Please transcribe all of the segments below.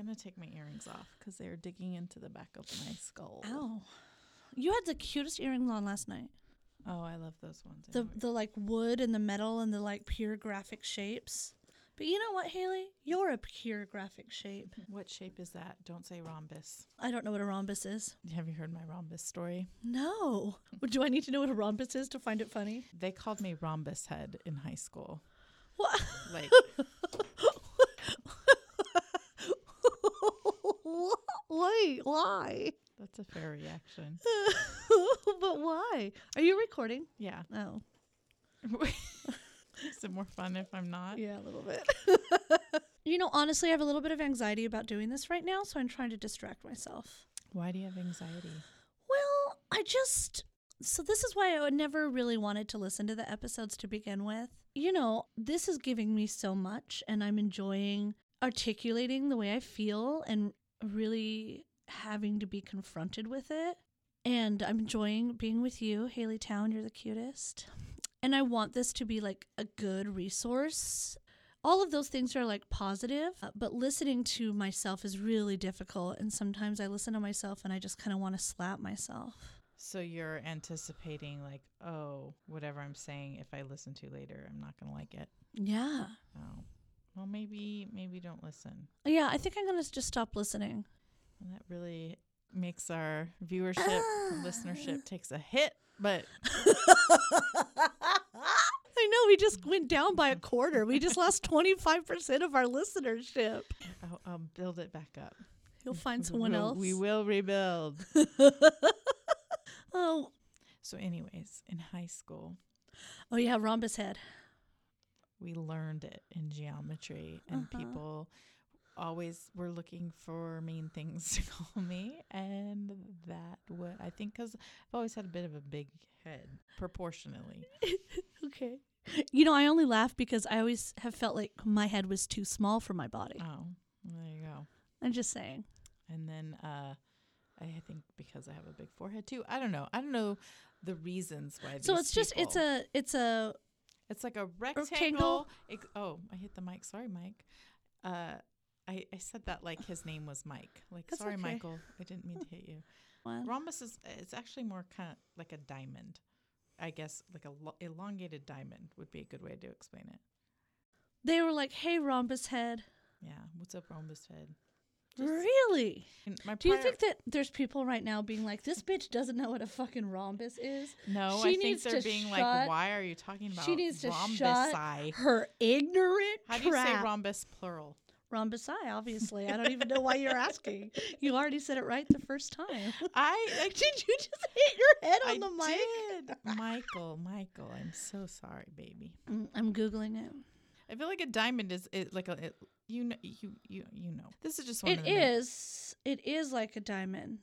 gonna take my earrings off because they're digging into the back of my skull. Ow. You had the cutest earrings on last night. Oh, I love those ones. The anyway. the like wood and the metal and the like pure graphic shapes. But you know what, Haley? You're a pure graphic shape. what shape is that? Don't say rhombus. I don't know what a rhombus is. Have you heard my rhombus story? No. Do I need to know what a rhombus is to find it funny? They called me rhombus head in high school. What? Like Wait, why? that's a fair reaction. but why? Are you recording? Yeah. Oh, is it more fun if I'm not? yeah, a little bit. you know, honestly, I have a little bit of anxiety about doing this right now, so I'm trying to distract myself. Why do you have anxiety? Well, I just. So, this is why I would never really wanted to listen to the episodes to begin with. You know, this is giving me so much, and I'm enjoying articulating the way I feel and really having to be confronted with it. And I'm enjoying being with you, Haley Town. You're the cutest. And I want this to be like a good resource. All of those things are like positive, but listening to myself is really difficult. And sometimes I listen to myself and I just kind of want to slap myself. So you're anticipating like, oh, whatever I'm saying, if I listen to later, I'm not gonna like it. Yeah. Oh, well, maybe maybe don't listen. Yeah, I think I'm going to just stop listening. And that really makes our viewership, listenership takes a hit. But I know we just went down by a quarter. We just lost 25% of our listenership. I'll, I'll build it back up. You'll find We someone will- else. We will rebuild. Oh, So, anyways, in high school, oh yeah, rhombus head. we learned it in geometry, and Uh-huh. people always were looking for mean things to call me, and that what I think because I've always had a bit of a big head proportionally. Okay. You know, I only laugh because I always have felt like my head was too small for my body. Oh, there you go. I'm just saying. And then uh, I think because I have a big forehead too. I don't know. I don't know the reasons why. So it's just it's a it's a It's like a rectangle. rectangle. Ex- oh, I hit the mic. Sorry, Mike. Uh, I, I said that like his name was Mike. Like, That's sorry, okay. Michael. I didn't mean to hit you. well, Rhombus is it's actually more kind of like a diamond. I guess like a lo- elongated diamond would be a good way to explain it. they were like, "Hey, rhombus head." Yeah. What's up, Rhombus head? Just- Really? My Do you think that there's people right now being like, "This bitch doesn't know what a fucking rhombus is"? No, she I think needs they're to being shut- like, why are you talking about She needs to rhombusi? shut her ignorant How do you say crap. rhombus plural? Rhombusi, obviously. I don't even know why you're asking. You already said it right the first time. I, I Did you just hit your head on I the mic? did. Michael, Michael, I'm so sorry, baby. Mm, I'm googling it. I feel like a diamond is it, like a it, you know you you you know. This is just one It of the ma- is. It is like a diamond.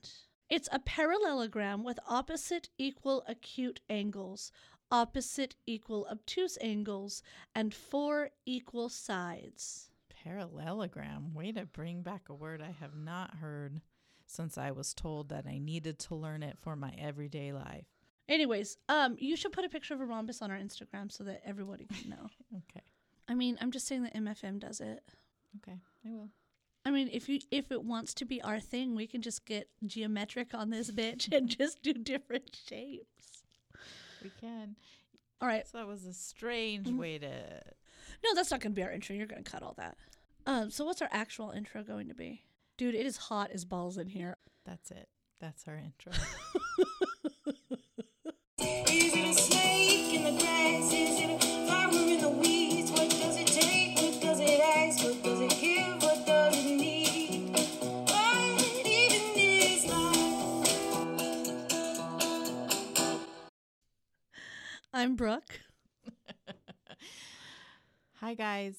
It's a parallelogram with opposite equal acute angles, opposite equal obtuse angles, and four equal sides. Parallelogram. Way to bring back a word I have not heard since I was told that I needed to learn it for my everyday life. Anyways, um, you should put a picture of a rhombus on our Instagram so that everybody can know. Okay. I mean, I'm just saying that MFM does it. Okay. I will. I mean, if you if it wants to be our thing, we can just get geometric on this bitch and just do different shapes. We can. All right. So that was a strange Mhm. way to No, that's not going to be our intro. You're going to cut all that. Um, so what's our actual intro going to be? Dude, it is hot as balls in here. That's it. That's our intro. Is it a snake in the grass? Is it a flower in the weeds? What does it take? What does it ask? What does it give? What does it need? What even is life? I'm Brooke. Hi guys.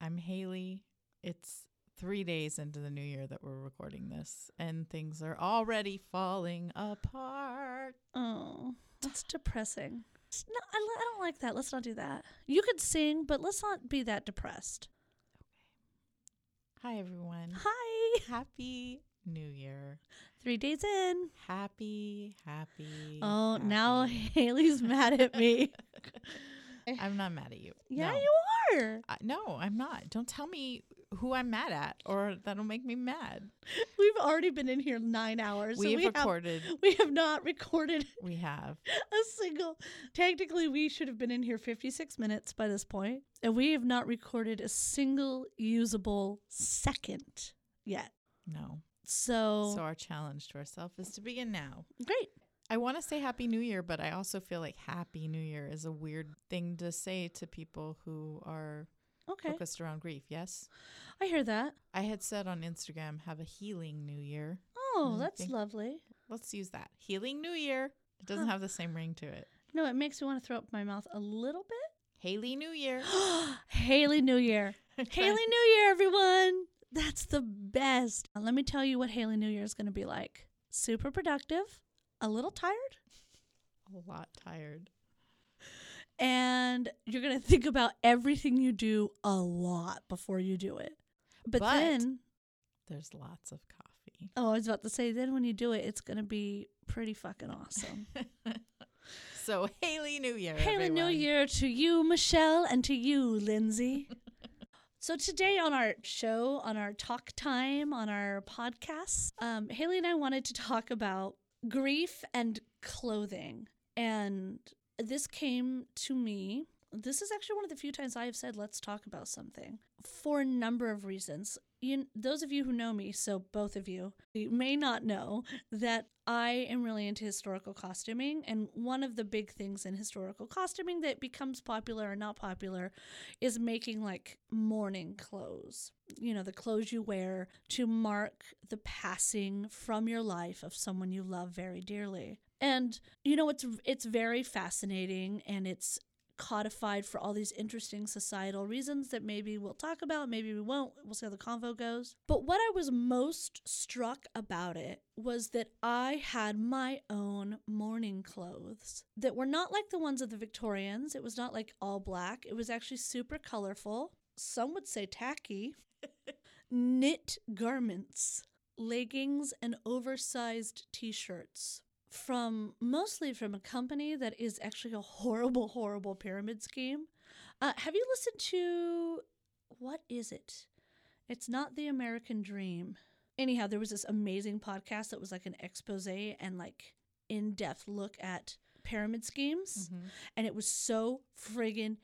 I'm Haley. It's 3 days into the new year that we're recording this and things are already falling apart. Oh, that's depressing. No, I, I don't like that. Let's not do that. You could sing, but let's not be that depressed. Okay. Hi everyone. Hi. Happy New Year. Three days in. Happy, happy. Oh, now happy. Haley's mad at me. I'm not mad at you. Yeah, No. you are. Uh, no, I'm not. Don't tell me who I'm mad at or that'll make me mad. We've already been in here nine hours. We've we have, recorded. we have not recorded we have. a single. Technically, we should have been in here 56 minutes by this point, and we have not recorded a single usable second yet. No. So, So our challenge to ourselves is to begin now. great. I want to say Happy New Year, but I also feel like Happy New Year is a weird thing to say to people who are Okay, focused around grief. Yes. I hear that. I had said on Instagram, have a healing New Year. Oh, that's think- lovely. Let's use that. Healing New Year. It doesn't Huh. have the same ring to it. No, it makes me want to throw up my mouth a little bit. Haley New Year. Haley New Year. Haley New Year, everyone. That's the best. Let me tell you what Haley New Year is going to be like. Super productive, a little tired, A lot tired. and you're going to think about everything you do a lot before you do it. But, But- then, There's lots of coffee. oh, I was about to say, then when you do it, it's going to be pretty fucking awesome. so Haley New Year. Haley New. Year to you, Michelle, and to you, Lindsay. so today on our show, on our talk time, on our podcast, um, Haley and I wanted to talk about grief and clothing. And this came to me. This is actually one of the few times I have said, let's talk about something for a number of reasons. You, those of you who know me, so both of you, you may not know that I am really into historical costuming. And one of the big things in historical costuming that becomes popular or not popular is making like mourning clothes. You know, the clothes you wear to mark the passing from your life of someone you love very dearly. And you know, it's it's very fascinating and it's codified for all these interesting societal reasons that maybe we'll talk about, maybe we won't. We'll see how the convo goes. But what I was most struck about it was that I had my own mourning clothes that were not like the ones of the Victorians. It was not like all black, it was actually super colorful. Some would say tacky. Knit garments, leggings, and oversized t shirts from mostly from a company that is actually a horrible, horrible pyramid scheme. Uh, have you listened to what is it? It's not the American Dream. Anyhow, there was this amazing podcast that was like an expose and like in depth look at pyramid schemes, Mhm. and it was so friggin'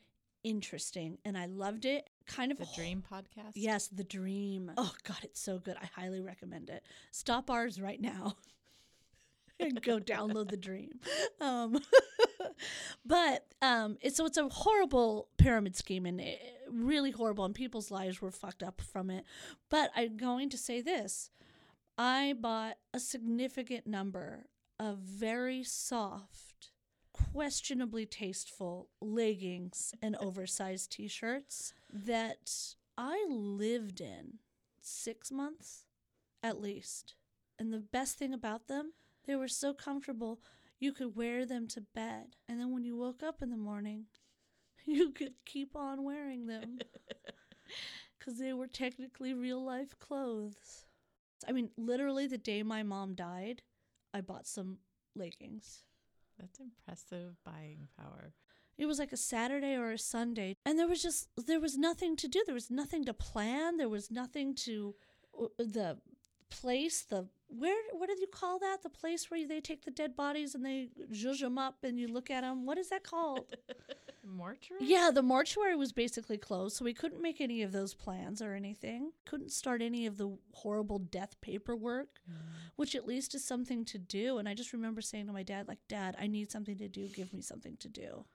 interesting, and I loved it. Kind of The Dream podcast. Yes, The Dream. Oh God, it's so good. I highly recommend it. Stop ours right now and go download The Dream. Um, but um, it's so it's a horrible pyramid scheme and it, really horrible, and people's lives were fucked up from it. But I'm going to say this: I bought a significant number of very soft. Questionably tasteful leggings and oversized t shirts that I lived in six months at least. And the best thing about them, they were so comfortable, you could wear them to bed. And then when you woke up in the morning, you could keep on wearing them because they were technically real life clothes. I mean, literally, the day my mom died, I bought some leggings. That's impressive buying power. It was like a Saturday or a Sunday, and there was just there was nothing to do. There was nothing to plan. There was nothing to uh, the place. The where what did you call that? The place where they take the dead bodies and they zhuzh them up and you look at them. What is that called? Mortuary? yeah, the mortuary was basically closed, so we couldn't make any of those plans or anything. Couldn't start any of the horrible death paperwork mm. which at least is something to do. And I just remember saying to my dad, like, Dad, I need something to do. Give me something to do.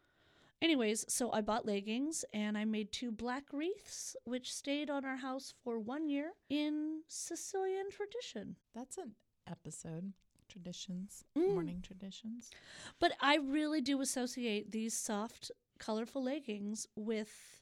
Anyways, so I bought leggings and I made two black wreaths, which stayed on our house for one year in Sicilian tradition. That's an episode. Traditions. Mm. Mourning traditions. But I really do associate these soft, colorful leggings with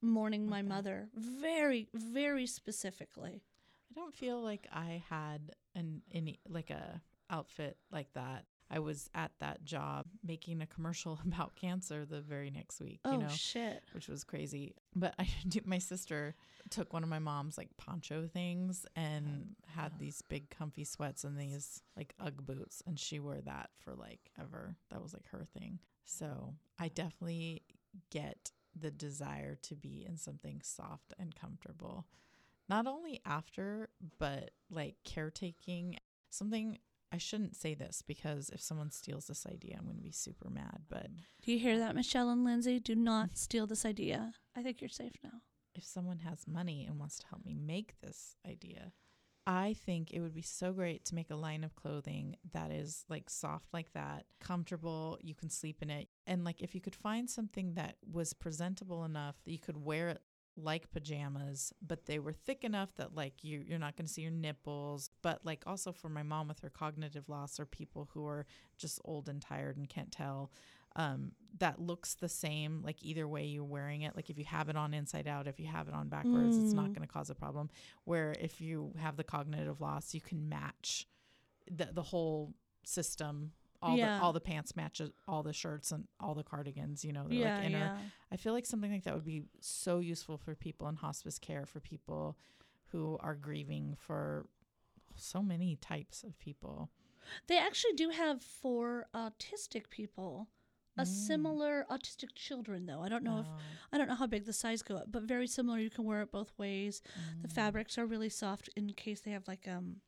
mourning my mother very, very specifically. I don't feel like I had an any like a outfit like that. I was at that job making a commercial about cancer the very next week, Oh, you know, shit. which was crazy. But I do, my sister took one of my mom's like poncho things and oh, had these big comfy sweats and these like UGG boots and she wore that for like ever. That was like her thing. So, I definitely get the desire to be in something soft and comfortable. not only after, but like caretaking. Something I shouldn't say this because if someone steals this idea, I'm going to be super mad. But Do you hear that, Michelle and Lindsay? Do not steal this idea. I think you're safe now. if someone has money and wants to help me make this idea, I think it would be so great to make a line of clothing that is like soft like that, comfortable, you can sleep in it. And like if you could find something that was presentable enough that you could wear it like pajamas, but they were thick enough that like you you're not going to see your nipples, but like also for my mom with her cognitive loss or people who are just old and tired and can't tell um, that looks the same like either way you're wearing it. Like if you have it on inside out if you have it on backwards it's not Mm. going to cause a problem. Where if you have the cognitive loss you can match the, the whole system all Yeah. the all the pants match all the shirts and all the cardigans you know they're yeah, like inner yeah. I feel like something like that would be so useful for people in hospice care, for people who are grieving, for so many types of people. They actually do have for autistic people a Mm. similar autistic children though. I don't know if Oh, I don't know how big the size go up, but very similar. You can wear it both ways. The mm. fabrics are really soft in case they have like um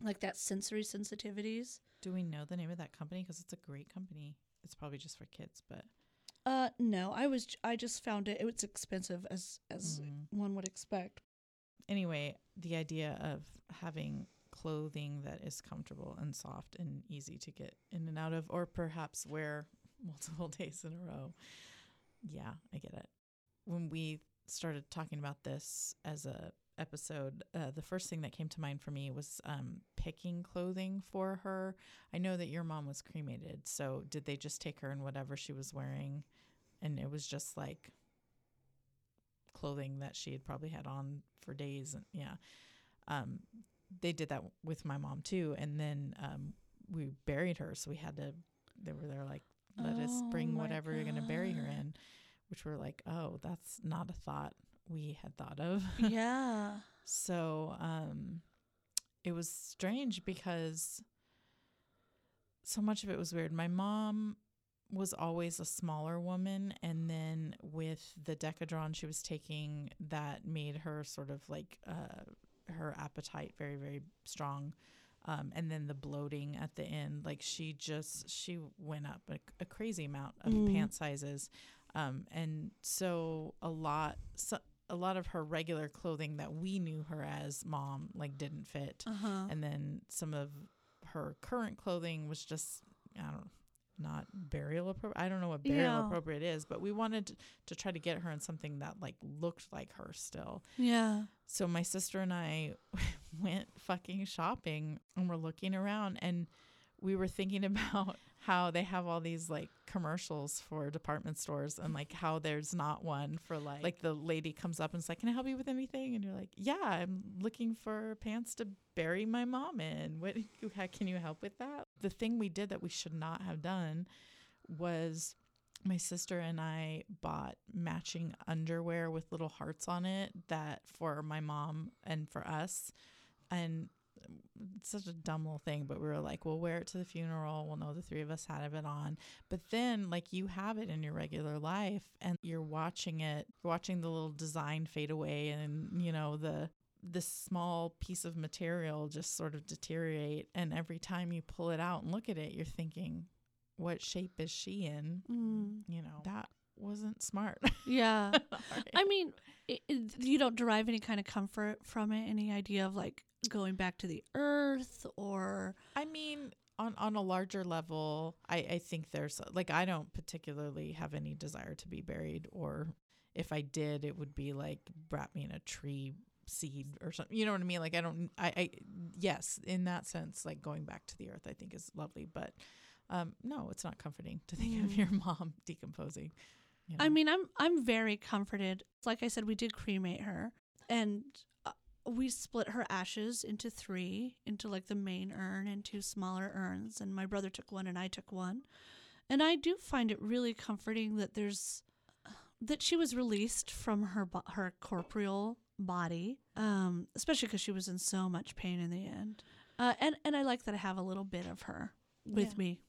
like that sensory sensitivities. Do we know the name of that company? Because it's a great company. It's probably just for kids, but Uh no, I was I just found it it was expensive as as mm. one would expect. anyway, the idea of having clothing that is comfortable and soft and easy to get in and out of, or perhaps wear multiple days in a row. Yeah, I get it. When we started talking about this as a episode, uh, the first thing that came to mind for me was um, picking clothing for her. I know that your mom was cremated, so did they just take her in whatever she was wearing, and it was just like clothing that she had probably had on for days and yeah. Um they did that with my mom too and then um we buried her so we had to they were there like let us Oh bring my whatever you're going to bury her in which we're like oh that's not a thought we had thought of yeah. so um it was strange because so much of it was weird. My mom was always a smaller woman and then with the decadron she was taking that made her sort of like uh her appetite very very strong um and then the bloating at the end like she just she went up a, a crazy amount of Mm. pant sizes um and so a lot so, a lot of her regular clothing that we knew her as mom like didn't fit Uh-huh. and then some of her current clothing was just I don't not burial appropriate. I don't know what burial Yeah. appropriate is, but we wanted to, to try to get her in something that like looked like her still. Yeah. So my sister and I went fucking shopping and we're looking around and we were thinking about how they have all these like commercials for department stores and like how there's not one for like like the lady comes up and is like, Can I help you with anything? And you're like, Yeah, I'm looking for pants to bury my mom in. What can you help with that? The thing we did that we should not have done was my sister and I bought matching underwear with little hearts on it that for my mom and for us. And it's such a dumb little thing, but we were like, we'll wear it to the funeral. We'll know the three of us had it on. But then, like, you have it in your regular life and you're watching it, watching the little design fade away and, you know, the, this small piece of material just sort of deteriorate. And every time you pull it out and look at it, you're thinking, what shape is she in? Mm. You know, that wasn't smart. Yeah. I mean, it, it, you don't derive any kind of comfort from it, any idea of like going back to the earth or. I mean, on on a larger level, I I think there's like I don't particularly have any desire to be buried, or if I did, it would be like wrap me in a tree seed or something. You know what I mean? Like I don't. I I yes, in that sense, like going back to the earth, I think is lovely, but. Um, no, it's not comforting to think of Mm. your mom decomposing. you know? I mean, I'm I'm very comforted. Like I said, we did cremate her, and uh, we split her ashes into three, into like the main urn and two smaller urns. And my brother took one, and I took one. And I do find it really comforting that there's that she was released from her her corporeal body, um, especially because she was in so much pain in the end. Uh, and and I like that I have a little bit of her with Yeah. me.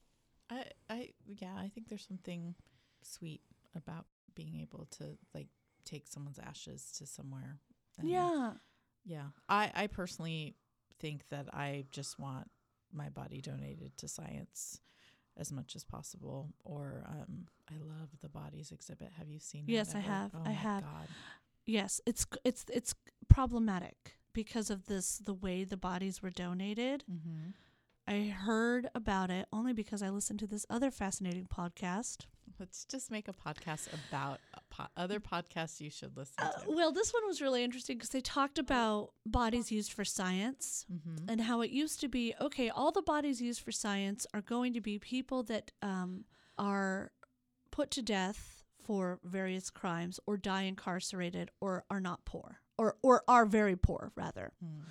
I, I, yeah, I think there's something sweet about being able to like take someone's ashes to somewhere. and Yeah. Yeah. I, I personally think that I just want my body donated to science as much as possible. Or um, I love the bodies exhibit. Have you seen that? Yes, I ever? have. Oh I my have. God. Yes, it's it's it's problematic because of this the way the bodies were donated. Mm-hmm. I heard about it only because I listened to this other fascinating podcast. Let's just make a podcast about a po- other podcasts you should listen Uh, to. well, this one was really interesting because they talked about bodies used for science mm-hmm. and how it used to be okay, all the bodies used for science are going to be people that um, are put to death for various crimes or die incarcerated or are not poor or, or are very poor, rather. Hmm.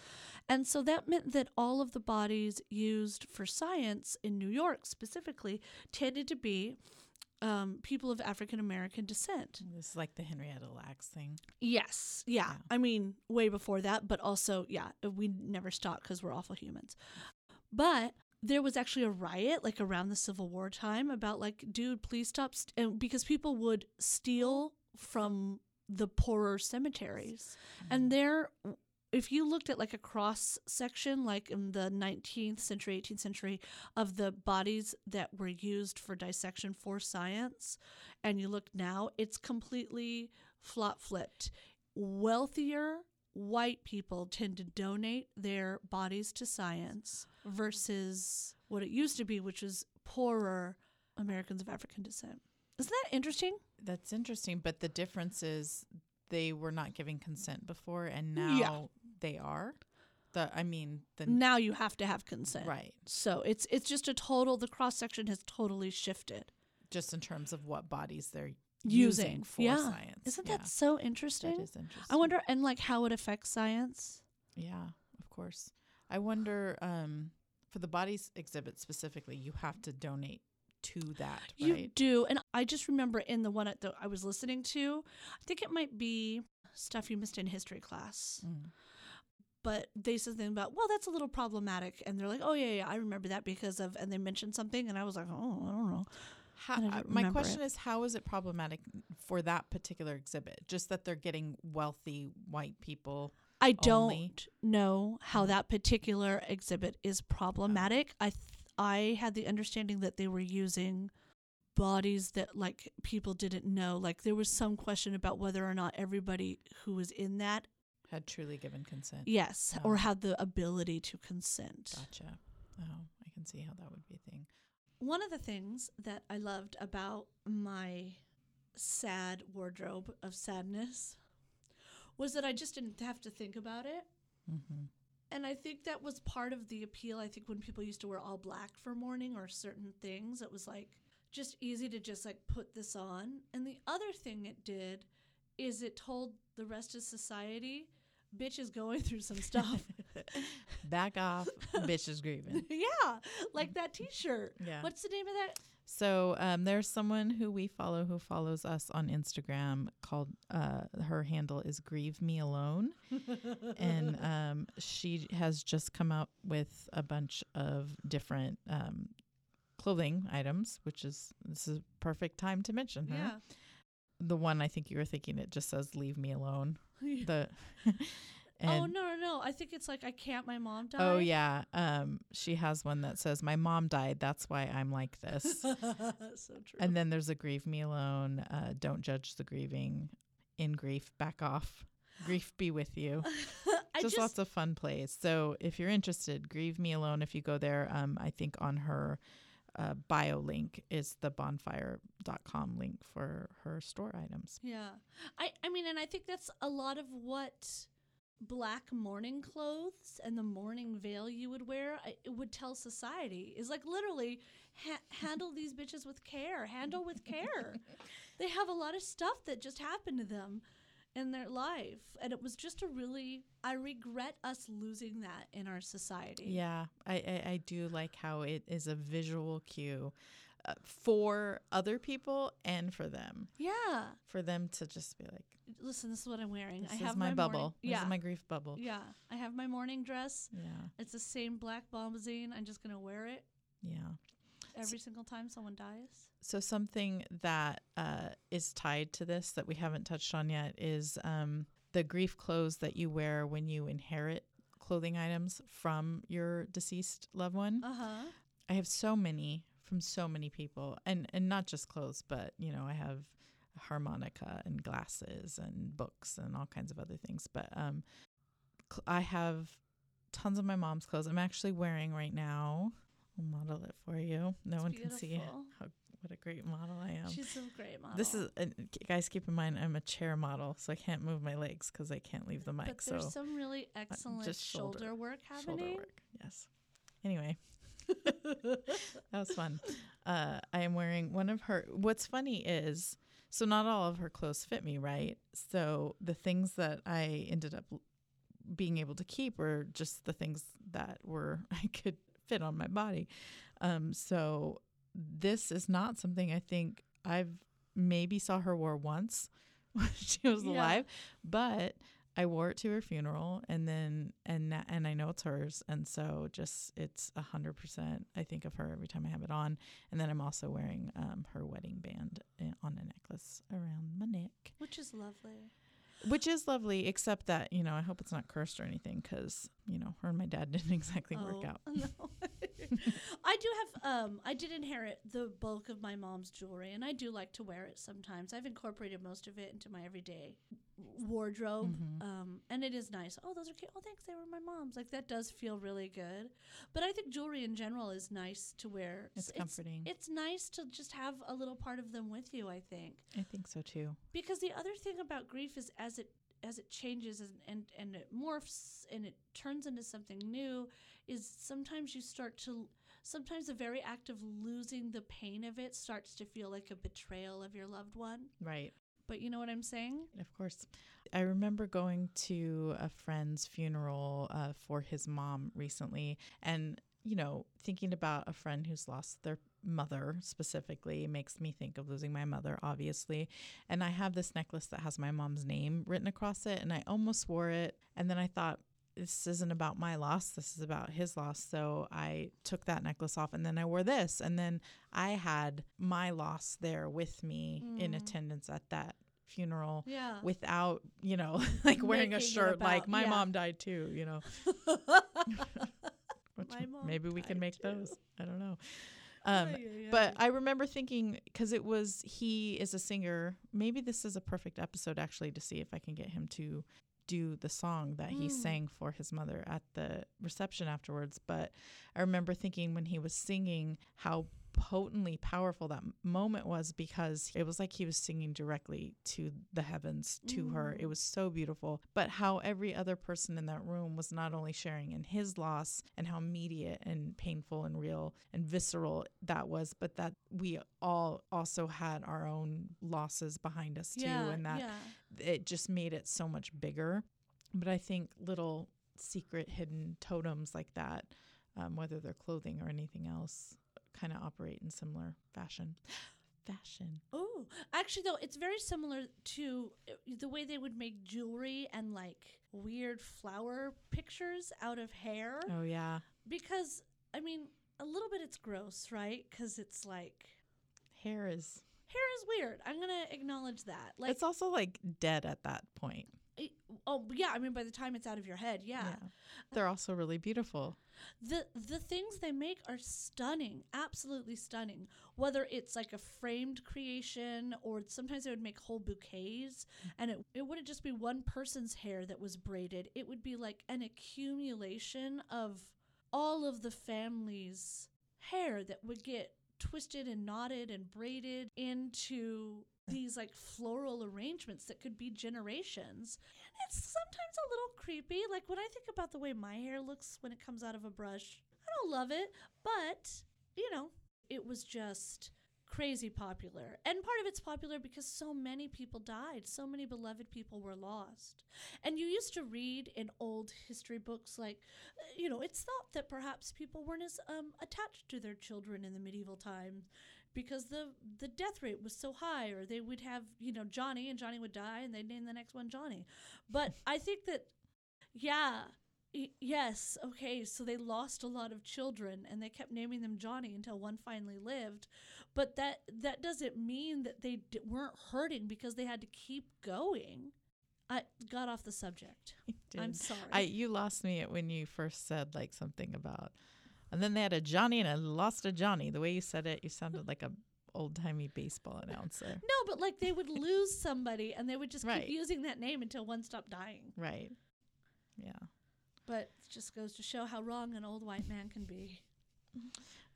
And so that meant that all of the bodies used for science in New York specifically tended to be um, people of African American descent. This is like the Henrietta Lacks thing. Yes. Yeah. Yeah. I mean, way before that, but also, yeah, we never stopped because we're awful humans. But there was actually a riot like around the Civil War time about like, dude, please stop. St-, and because people would steal from the poorer cemeteries. And there, if you looked at like a cross section, like in the 19th century, 18th century, of the bodies that were used for dissection for science, and you look now, it's completely flop flipped. Wealthier white people tend to donate their bodies to science versus what it used to be, which was poorer Americans of African descent. Isn't that interesting? That's interesting, but the difference is they were not giving consent before, and now Yeah. They are. The I mean the Now you have to have consent. right, So it's it's just a total the cross section has totally shifted. just in terms of what bodies they're Using, using, for yeah. science. Isn't Yeah, that so interesting? that is interesting? I wonder and like how it affects science. Yeah, of course. I wonder um, for the bodies exhibit specifically, you have to donate to that, You right? do. And I just remember in the one at the, I was listening to, I think it might be stuff you missed in history class. Mm. But they said something about, well, that's a little problematic. And they're like, oh, yeah, yeah, I remember that because of, and they mentioned something. And I was like, oh, I don't know. How, uh, my question it. is, how is it problematic for that particular exhibit? Just that they're getting wealthy white people. I don't Only. know how that particular exhibit is problematic. I th- I had the understanding that they were using bodies that like people didn't know. Like there was some question about whether or not everybody who was in that Had truly given consent. yes Oh. or had the ability to consent. Gotcha. Oh, I can see how that would be a thing. One of the things that I loved about my sad wardrobe of sadness was that I just didn't have to think about it. Mm-hmm. And I think that was part of the appeal. I think when people used to wear all black for mourning or certain things, it was like just easy to just like put this on. And the other thing it did is it told the rest of society, bitch is going through some stuff. Back off, bitch is grieving. yeah, like that t shirt. Yeah. What's the name of that? So um, there's someone who we follow who follows us on Instagram called uh, her handle is Grieve Me Alone, and um, she has just come out with a bunch of different um, clothing items, which is this is a perfect time to mention her. yeah. The one I think you were thinking it just says "Leave me alone." The oh, no, no, no. I think it's like, I can't, my mom died. Oh yeah, um, she has one that says, "My mom died. That's why I'm like this." so true. And then there's a grieve me alone. Uh, don't judge the grieving. In grief, back off. Grief be with you. Just, just, lots of fun plays. So if you're interested, grieve me alone. If you go there, um, I think on her uh, bio link is the bonfire.com link for her store items. Yeah. I I mean and I think that's a lot of what black mourning clothes and the mourning veil you would wear I, it would tell society is like literally ha- handle these bitches with care handle with care they have a lot of stuff that just happened to them in their life and it was just a really i regret us losing that in our society Yeah, I, I, I do like how it is a visual cue uh, for other people and for them. yeah For them to just be like, listen this is what i'm wearing this i is have my, bubble. mourning, This yeah is my grief bubble. yeah i have my mourning dress Yeah. It's the same black bombazine. I'm just gonna wear it Yeah. Every single time someone dies. So something that uh, is tied to this that we haven't touched on yet is um, the grief clothes that you wear when you inherit clothing items from your deceased loved one. Uh huh. I have so many from so many people, and and not just clothes, but you know, I have harmonica and glasses and books and all kinds of other things. But um, cl- I have tons of my mom's clothes. I'm actually wearing right now. I'll model it for you. No It's one can see beautiful. how what a great model I am. She's a great model. This is k- guys. Keep in mind, I'm a chair model, so I can't move my legs because I can't leave the mic. But there's so some really excellent just shoulder- shoulder, work happening. shoulder work. Yes. Anyway, that was fun. Uh, I am wearing one of her. What's funny is, so not all of her clothes fit me, right? So the things that I ended up being able to keep were just the things that were I could fit on my body. Um, so this is not something I think I've maybe saw her wear once when she was Yeah. alive, but I wore it to her funeral, and then and and I know it's hers, and so just it's a hundred percent. I think of her every time I have it on, and then I'm also wearing um, her wedding band uh, on a necklace around my neck, Which is lovely. Which is lovely. Except that you know I hope it's not cursed or anything, because you know her and my dad didn't exactly work Oh, out. No. I do have um I did inherit the bulk of my mom's jewelry and I do like to wear it sometimes. I've incorporated most of it into my everyday wardrobe. Mhm. Um and it is nice. Oh, those are cute. Oh, thanks. They were my mom's. Like that does feel really good. But I think jewelry in general is nice to wear. It's S- comforting. It's, nice to just have a little part of them with you, I think I think so too. because the other thing about grief is as it as it changes and, and and it morphs and it turns into something new is sometimes you start to sometimes the very act of losing the pain of it starts to feel like a betrayal of your loved one Right. But you know what i'm saying Of course. I remember going to a friend's funeral uh, for his mom recently and, you know, thinking about a friend who's lost their mother specifically makes me think of losing my mother, obviously. And I have this necklace that has my mom's name written across it and I almost wore it. And then I thought, this isn't about my loss. This is about his loss. So I took that necklace off and then I wore this. And then I had my loss there with me in Mm. attendance at that funeral yeah without, you know, like wearing a Making it shirt like my yeah. mom died too, you know. Which My mom maybe we can make too. those. I don't know. Um, but. I remember thinking because it was he is a singer. Maybe this is a perfect episode actually to see if I can get him to do the song that he Mm. sang for his mother at the reception afterwards. But I remember thinking when he was singing how potently powerful that moment was because it was like he was singing directly to the heavens to her. It Mm. was so beautiful. But how every other person in that room was not only sharing in his loss and how immediate and painful and real and visceral that was, but that we all also had our own losses behind us too. yeah, and that yeah. It just made it so much bigger. But I think little secret hidden totems like that, um, whether they're clothing or anything else, kind of operate in similar fashion. Fashion. Oh, actually, though, it's very similar to uh, the way they would make jewelry and like weird flower pictures out of hair. Oh yeah, Because, I mean, a little bit it's gross, right? Because it's like, hair is. Hair is weird. I'm going to acknowledge that. Like, it's also like dead at that point. it- oh, yeah. I mean, by the time it's out of your head, yeah. They're also really beautiful. The the things they make are stunning, absolutely stunning. Whether it's like a framed creation or sometimes they would make whole bouquets and it, it wouldn't just be one person's hair that was braided. It would be like an accumulation of all of the family's hair that would get twisted and knotted and braided into these like floral arrangements that could be generations. And it's sometimes a little creepy. Like when I think about the way my hair looks when it comes out of a brush, I don't love it, but you know, it was just crazy popular. And part of it's popular because so many people died, so many beloved people were lost. And you used to read in old history books like uh, you know, it's thought that perhaps people weren't as um, attached to their children in the medieval times because the the death rate was so high or they would have you know johnny and johnny would die and they'd name the next one johnny but i think that yeah y- yes okay so they lost a lot of children and they kept naming them johnny until one finally lived but that that doesn't mean that they d- weren't hurting because they had to keep going I got off the subject. I'm sorry. I you lost me when you first said like something about, and then they had a Johnny and I lost a Johnny. The way you said it, you sounded like a old timey baseball announcer. no, but like they would lose somebody and they would just Right. keep using that name until one stopped dying. Right. Yeah. But it just goes to show how wrong an old white man can be.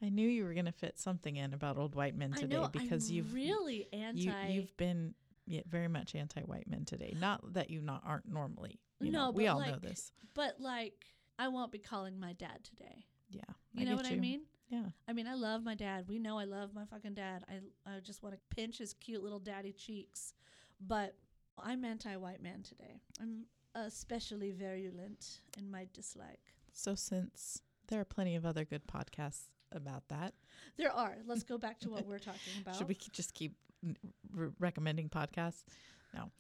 I knew you were gonna fit something in about old white men I today know because I'm you've really anti. you, you've been yeah, very much anti-white men today. Not that you not aren't normally. You know, No, we all know this. but like, I won't be calling my dad today. Yeah, You know get what I mean? Yeah, I mean, I love my dad. We know I love my fucking dad. I I just want to pinch his cute little daddy cheeks. But I'm anti-white man today. I'm especially virulent in my dislike. So since there are plenty of other good podcasts about that, There are. Let's go back to what we're talking about. should we just keep n- re- recommending podcasts? No,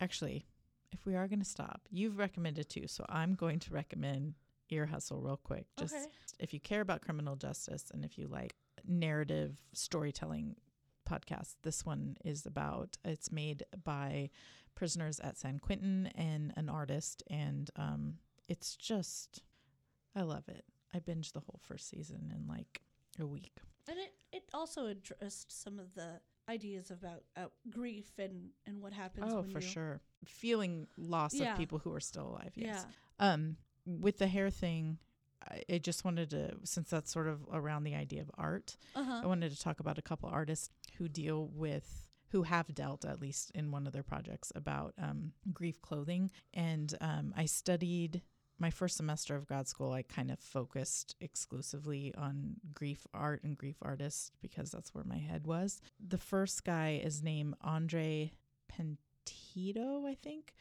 actually, if we are going to stop, you've recommended two, so I'm going to recommend Ear Hustle real quick. Just Okay. if you care about criminal justice and if you like narrative storytelling podcasts, this one is about. It's made by prisoners at San Quentin and an artist, and um, it's just, I love it. I binged the whole first season in like a week. And it, it also addressed some of the ideas about uh, grief and, and what happens. Oh, for you, sure. Feeling loss Yeah. of people who are still alive. Yes. Yeah. Um, with the hair thing, I, just wanted to, since that's sort of around the idea of art, Uh huh. I wanted to talk about a couple artists who deal with, who have dealt, at least in one of their projects, about um, grief clothing. And um, I studied my first semester of grad school, I kind of focused exclusively on grief art and grief artists because that's where my head was. The first guy is named Andre Pentito, I think.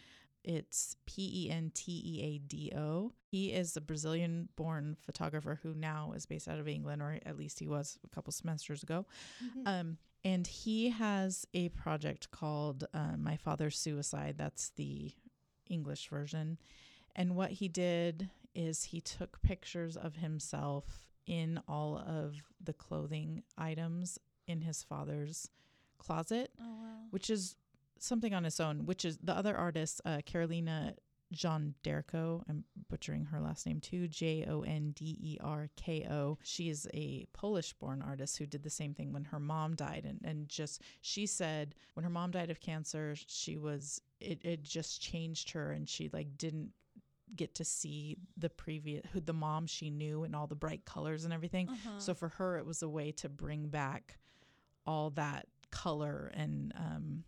It's P E N T E A D O. He is a Brazilian born photographer who now is based out of England, or at least he was a couple semesters ago. Mhm. Um, and he has a project called uh, My Father's Suicide. That's the English version. And what he did is he took pictures of himself in all of the clothing items in his father's closet, oh wow. which is something on its own, which is the other artist, uh, Carolina John Derko. I'm butchering her last name too. J O N D E R K O. She is a Polish born artist who did the same thing when her mom died. And, and just, she said when her mom died of cancer, she was, it, it just changed her and she like didn't get to see the previous, who the mom she knew and all the bright colors and everything. Uh-huh. So for her, it was a way to bring back all that color and um,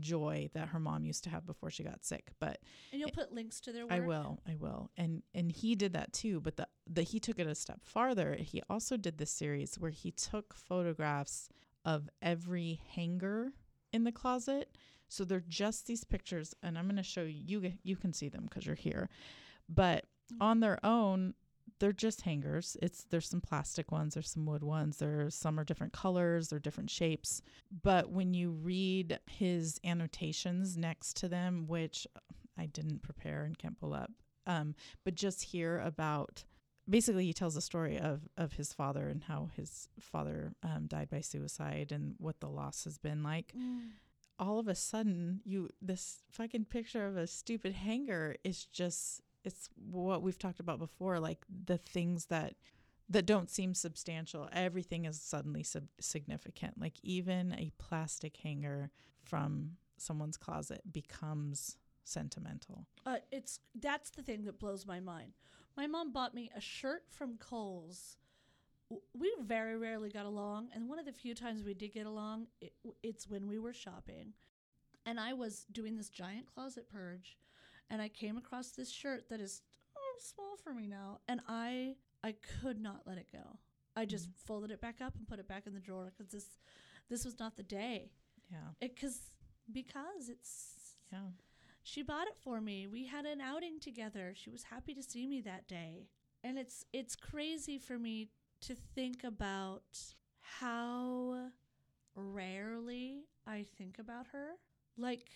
joy that her mom used to have before she got sick. But and you'll put links to their work. I will, I will, and and he did that too. But the the he took it a step farther. He also did this series where he took photographs of every hanger in the closet. So they're just these pictures, and I'm going to show you. You you can see them because you're here, but mm. on their own, they're just hangers. It's there's some plastic ones, there's some wood ones, there's some are different colors, they're different shapes. But when you read his annotations next to them, which I didn't prepare and can't pull up, um, but just hear about. Basically, he tells a story of of his father and how his father um, died by suicide and what the loss has been like Mm. all of a sudden you this fucking picture of a stupid hanger is just it's what we've talked about before like the things that that don't seem substantial everything is suddenly sub- significant like even a plastic hanger from someone's closet becomes sentimental Uh, it's that's the thing that blows my mind. My mom bought me a shirt from Kohl's. We very rarely got along, and one of the few times we did get along, it, it's when we were shopping, and I was doing this giant closet purge, and I came across this shirt that is oh, small for me now, and I I could not let it go. I just mm. folded it back up and put it back in the drawer because this this was not the day. yeah It cause because it's yeah she bought it for me. We had an outing together. She was happy to see me that day. And it's it's crazy for me to think about how rarely I think about her. Like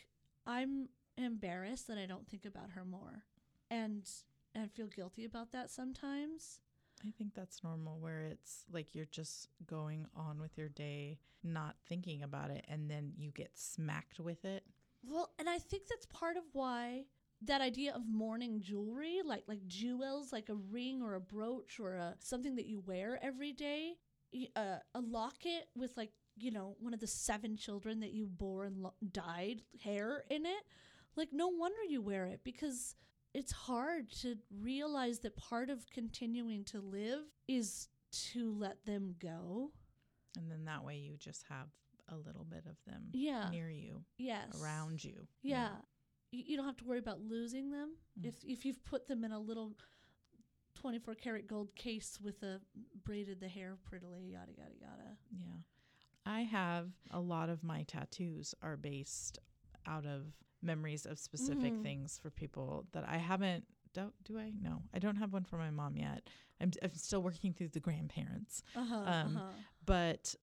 I'm embarrassed that I don't think about her more. And and feel guilty about that sometimes. I think that's normal where it's like you're just going on with your day, not thinking about it, and then you get smacked with it. Well, and I think that's part of why that idea of mourning jewelry, like like jewels, like a ring or a brooch or a something that you wear every day, y- uh, a locket with like you know one of the seven children that you bore and lo- died hair in it. Like no wonder you wear it because it's hard to realize that part of continuing to live is to let them go. And then that way you just have a little bit of them Yeah. near you, Yes. around you. Yeah. You, you don't have to worry about losing them Mm. if if you've put them in a little 24 karat gold case with a braided the hair prettily yada yada yada. Yeah. I have a lot of my tattoos are based out of memories of specific Mhm. things for people that I haven't do, do I? No. I don't have one for my mom yet. I'm I'm still working through the grandparents. Uh-huh. Um, uh-huh. But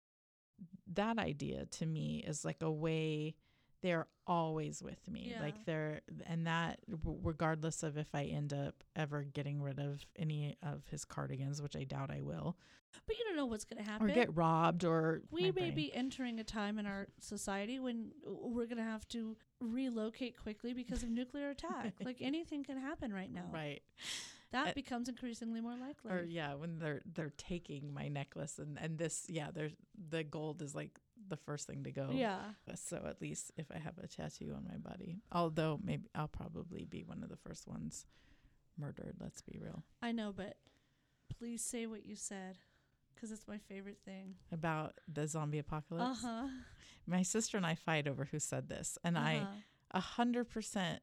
that idea to me is like a way they're always with me. Yeah. Like they're and that regardless of if I end up ever getting rid of any of his cardigans, which I doubt I will, But you don't know what's going to happen. or get robbed or we may brain. be entering a time in our society when we're going to have to relocate quickly because of nuclear attack. like anything can happen right now. right. That Uh, becomes increasingly more likely. Or yeah, when they're they're taking my necklace and and this yeah, there's the gold is like the first thing to go. yeah. So at least if I have a tattoo on my body, although maybe I'll probably be one of the first ones murdered. Let's be real I know, but please say what you said because it's my favorite thing. about the zombie apocalypse. Uh huh. My sister and I fight over who said this, and I Uh-huh. a hundred percent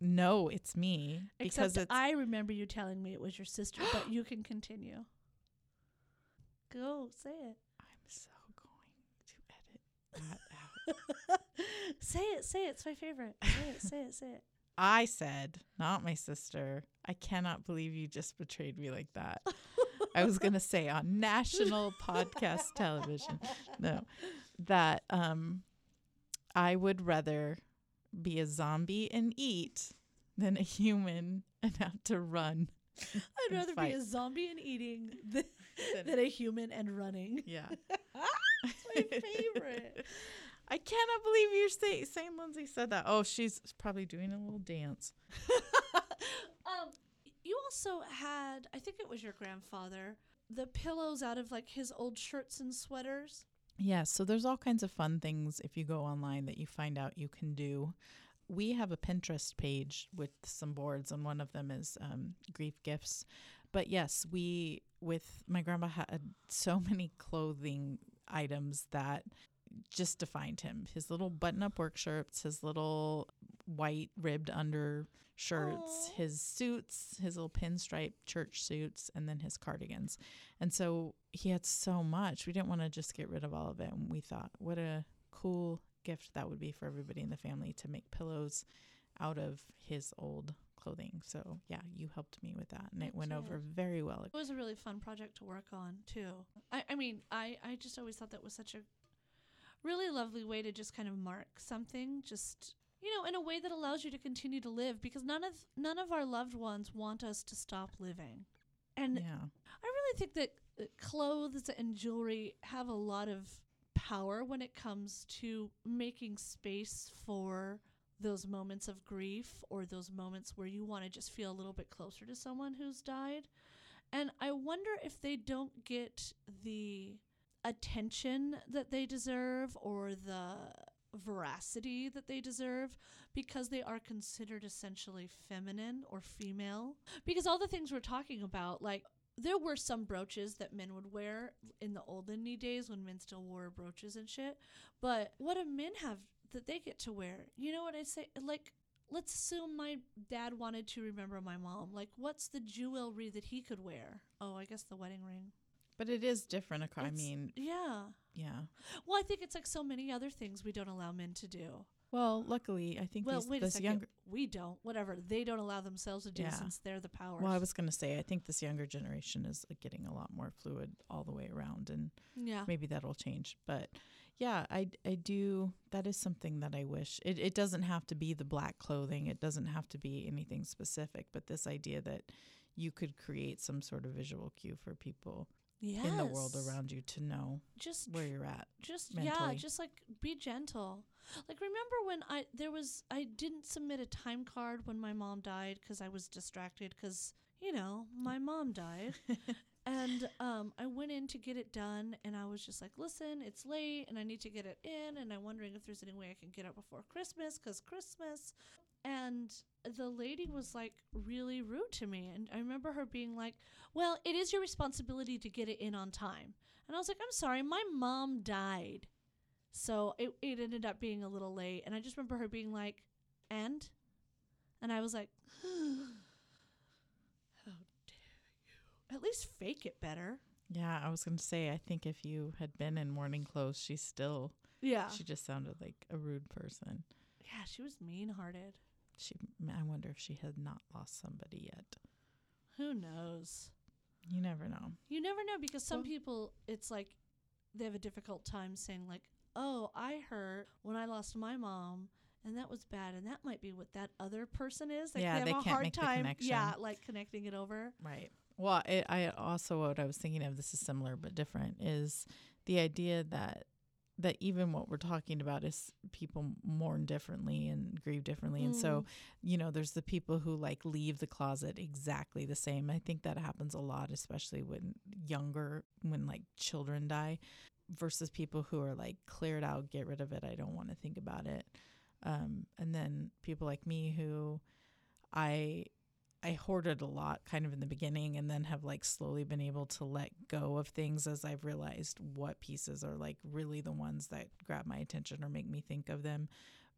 know it's me because Except it's I remember you telling me it was your sister, but you can continue. Go say it. I'm so going to edit that out. say it. Say it. It's my favorite. Say it. Say it. Say it. I said, not my sister. I cannot believe you just betrayed me like that. I was gonna say on national podcast television. No, that um, I would rather be a zombie and eat than a human and have to run. I'd rather be a zombie and eating than, Than- a human and running. Yeah, my favorite. I cannot believe you're say, saying Lindsay said that. Oh, she's probably doing a little dance. um, you also had, I think it was your grandfather, the pillows out of like his old shirts and sweaters. Yeah, so there's all kinds of fun things if you go online that you find out you can do. We have a Pinterest page with some boards, and one of them is um, grief gifts. But yes, we with my grandpa had so many clothing items that just defined him. His little button-up work shirts, his little white ribbed under shirts, his suits, his little pinstripe church suits, and then his cardigans. And so he had so much. We didn't want to just get rid of all of it. And we thought, what a cool gift that would be for everybody in the family to make pillows out of his old clothing. So, yeah, you helped me with that. And it went over very well. It was a really fun project to work on too. I, I mean, I, I just always thought that was such a really lovely way to just kind of mark something, just you know, in a way that allows you to continue to live because none of none of our loved ones want us to stop living. And Yeah. I really think that uh, clothes and jewelry have a lot of power when it comes to making space for those moments of grief or those moments where you want to just feel a little bit closer to someone who's died. And I wonder if they don't get the attention that they deserve or the veracity that they deserve because they are considered essentially feminine or female. Because all the things we're talking about, like, there were some brooches that men would wear in the olden days when men still wore brooches and shit. But what do men have that they get to wear? You know what I say? Like, let's assume my dad wanted to remember my mom. Like, what's the jewelry that he could wear? Oh, I guess the wedding ring. But it is different. ac- I mean, Yeah. yeah. Well, I think it's like so many other things we don't allow men to do. Well, luckily, I think Well, these, wait a second. younger. We don't. Whatever. They don't allow themselves to do Yeah. since they're the powers. Well, I was going to say, I think this younger generation is uh, getting a lot more fluid all the way around, and yeah. maybe that'll change. But yeah, I, I do. That is something that I wish. It, it doesn't have to be the black clothing, it doesn't have to be anything specific, but this idea that you could create some sort of visual cue for people yes. in the world around you to know Just where you're at. just yeah just like be gentle like remember when i there was i didn't submit a time card when my mom died because i was distracted because you know my mom died and um i went in to get it done and i was just like listen it's late and i need to get it in and i'm wondering if there's any way i can get it before christmas because christmas and the lady was like really rude to me and i remember her being like well it is your responsibility to get it in on time and I was like, I'm sorry, my mom died. So it, it ended up being a little late. And I just remember her being like, and? And I was like? At least fake it better. Yeah, I was gonna say. I think if you had been in mourning clothes, she still. Yeah. She just sounded like a rude person. yeah, she was mean hearted. She. I wonder if she had not lost somebody yet. Who knows? You never know. You never know because some Well- people, it's like they have a difficult time saying, like, oh, I hurt when I lost my mom. And that was bad, and that might be what that other person is. Like Yeah, they have they a can't hard make the time, connection. yeah, like connecting it over. Right. Well, it, I also what I was thinking of. This is similar but different. Is the idea that that even what we're talking about is people mourn differently and grieve differently, and so you know, there's the people who like leave the closet exactly the same. I think that happens a lot, especially when younger, when like children die, versus people who are like cleared out, get rid of it. I don't want to think about it. Um, and then people like me who I I hoarded a lot kind of in the beginning and then have like slowly been able to let go of things as I've realized what pieces are like really the ones that grab my attention or make me think of them.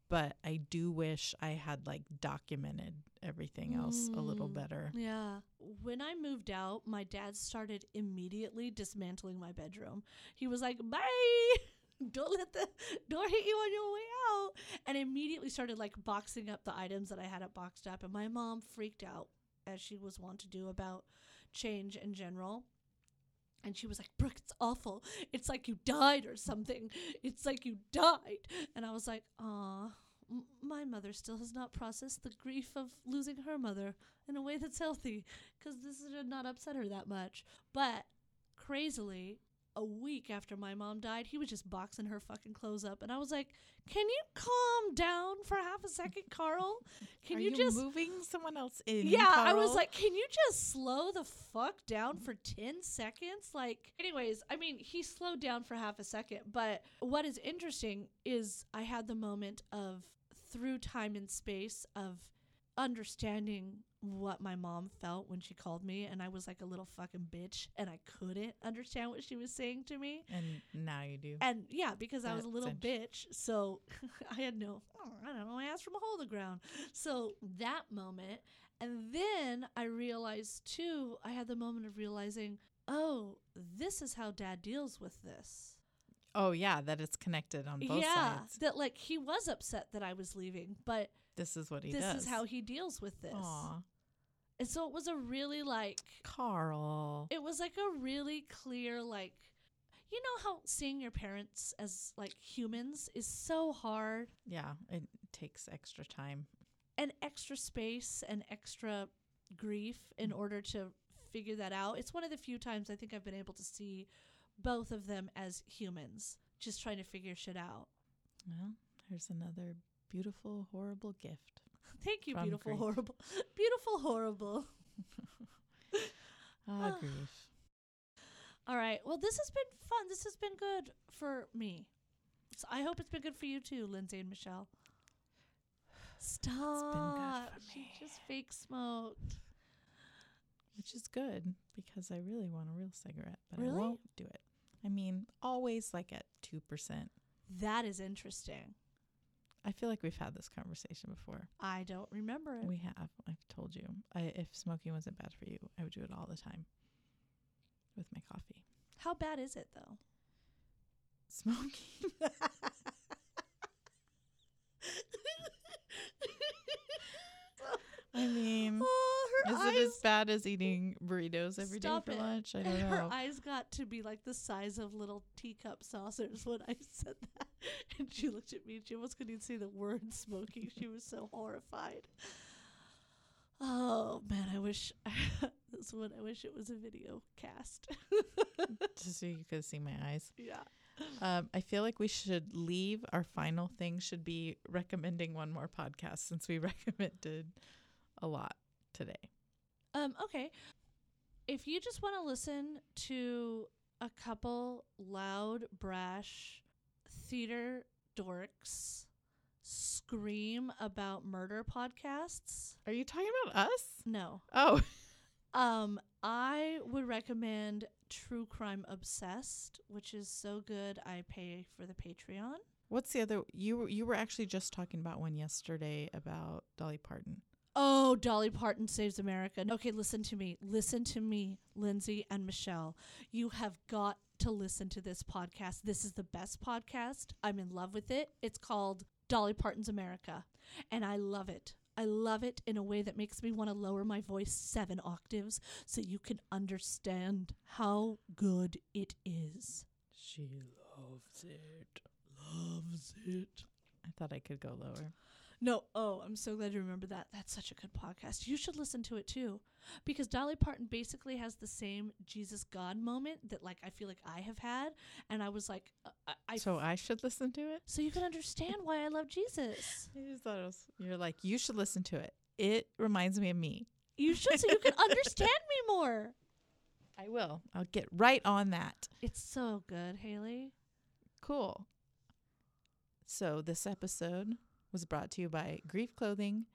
But I do wish I had like documented everything else a little Mm. better. Yeah. When I moved out, my dad started immediately dismantling my bedroom. He was like, "Bye. Don't let the door hit you on your way out." And immediately started like boxing up the items that I had it boxed up and my mom freaked out as she was wont to do about change in general. And she was like, Brooke, it's awful. It's like you died or something. It's like you died. And I was like, m- my mother still has not processed the grief of losing her mother in a way that's healthy because this did not upset her that much. But crazily, a week after my mom died, he was just boxing her fucking clothes up. And I was like, can you calm down for half a second, Carl? Can Are you, you, just. moving someone else in? Yeah, I was like, can you just slow the fuck down for 10 seconds? Like, anyways, I mean, he slowed down for half a second, but what is interesting is I had the moment of through time and space of understanding what my mom felt when she called me and I was like a little fucking bitch and I couldn't understand what she was saying to me. and now you do. And yeah, because I was a little bitch, so I had no, oh, I don't know, I asked from a hole in the ground. So that moment, and then I realized too, I had the moment of realizing, oh, this is how dad deals with this. Oh yeah, that it's connected on both yeah, sides. that like he was upset that I was leaving, but This is what he this does. is how he deals with this. Aw, And so it was a really like, Carl. it was like a really clear like you know how seeing your parents as like humans is so hard yeah, it takes extra time. and extra space and extra grief Mm. in order to figure that out. It's one of the few times I think I've been able to see both of them as humans just trying to figure shit out. Well, here's another beautiful, horrible gift. Thank you, From beautiful, grief. horrible. Beautiful, horrible. Ah, grief. All right. Well, this has been fun. This has been good for me. So I hope it's been good for you too, Lindsay and Michelle. Stop. She me. just fake smoked. Which is good because I really want a real cigarette, but Really? I won't do it. I mean, always like at 2%. That is interesting. I feel like we've had this conversation before. I don't remember it. We have. I've told you. I, if smoking wasn't bad for you, I would do it all the time with my coffee. How bad is it though? Smoking. I mean, oh, is eyes. it as bad as eating burritos every day for it. lunch? I don't know. Her eyes got to be like the size of little teacup saucers when I said that. And she looked at me and she almost couldn't even say the word smoking. She was so horrified. Oh man, I wish this one I wish it was a video cast. just so you could see my eyes. Yeah. Um, I feel like we should leave. Our final thing should be recommending one more podcast since we recommended a lot today. Um, okay. If you just want to listen to a couple loud, brash theater dorks scream about murder podcasts, Are you talking about us? no. Oh, Um, I would recommend True Crime Obsessed, which is so good I pay for the Patreon. what's the other? You were you were actually just talking about one yesterday about Dolly Parton. Oh, Dolly Parton saves America. Okay, listen to me. Listen to me, Lindsay and Michelle. You have got to listen to this podcast. This is the best podcast. I'm in love with it. It's called Dolly Parton's America, and I love it. I love it in a way that makes me want to lower my voice seven octaves so you can understand how good it is. She loves it. Loves it. I thought I could go lower. No, oh, I'm so glad you remember that. That's such a good podcast. You should listen to it too. Because Dolly Parton basically has the same Jesus God moment that like I feel like I have had and I was like uh, I, I so I should listen to it. so you can understand why I love Jesus. I just thought it was. You're like you should listen to it. It reminds me of me. You should so you can understand me more. I will. I'll get right on that. It's so good, Haley. Cool. So this episode was brought to you by Grief Clothing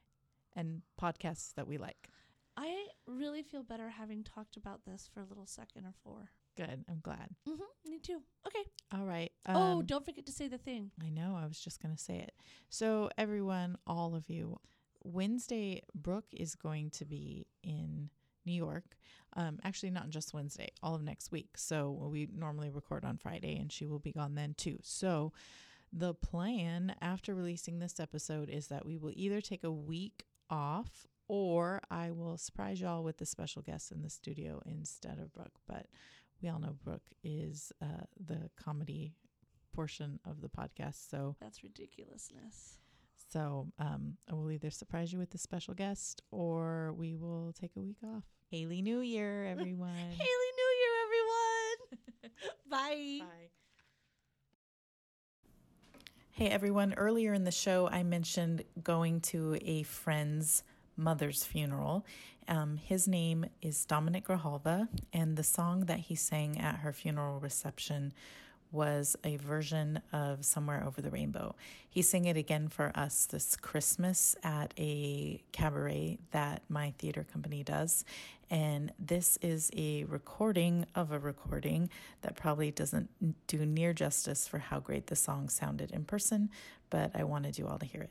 and podcasts that we like. I really feel better having talked about this for a little second or four. Good. I'm glad. Mm-hmm. Me too. Okay. All right. oh, um, don't forget to say the thing. I know. I was just going to say it. So, everyone, all of you, Wednesday, Brooke is going to be in New York. Um, actually, not just Wednesday, all of next week. So, we normally record on Friday, and she will be gone then too. So, the plan after releasing this episode is that we will either take a week off or I will surprise y'all with the special guest in the studio instead of Brooke. But we all know Brooke is uh, the comedy portion of the podcast. So, That's ridiculousness. so um, I will either surprise you with the special guest or we will take a week off. Haley New Year, everyone. Haley New Year, everyone. Bye. Bye. Hey everyone, earlier in the show I mentioned going to a friend's mother's funeral. Um, his name is Dominic Grijalva, and the song that he sang at her funeral reception was a version of Somewhere Over the Rainbow. He sang it again for us this Christmas at a cabaret that my theater company does. And this is a recording of a recording that probably doesn't do near justice for how great the song sounded in person, but I wanted you all to hear it.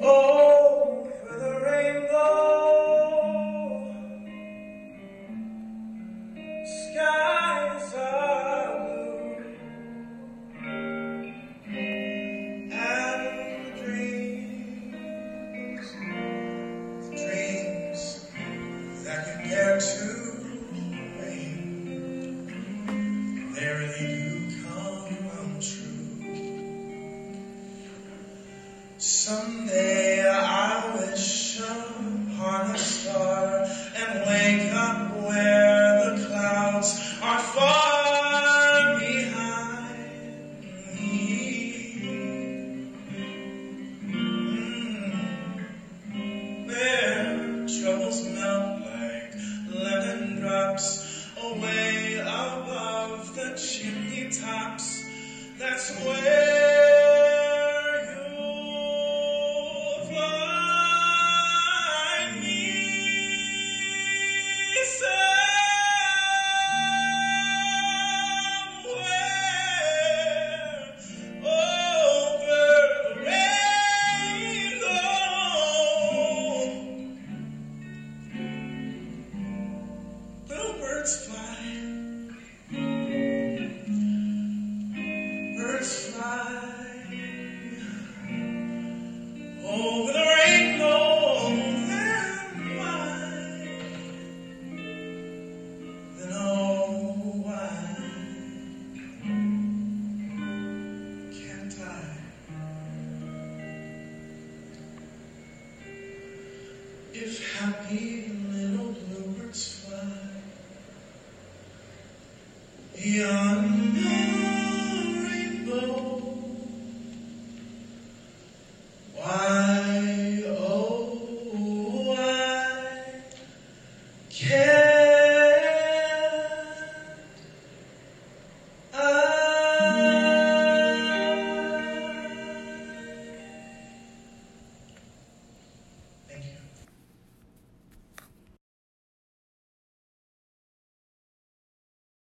Oh, over the rainbow,